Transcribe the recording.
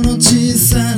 の小さ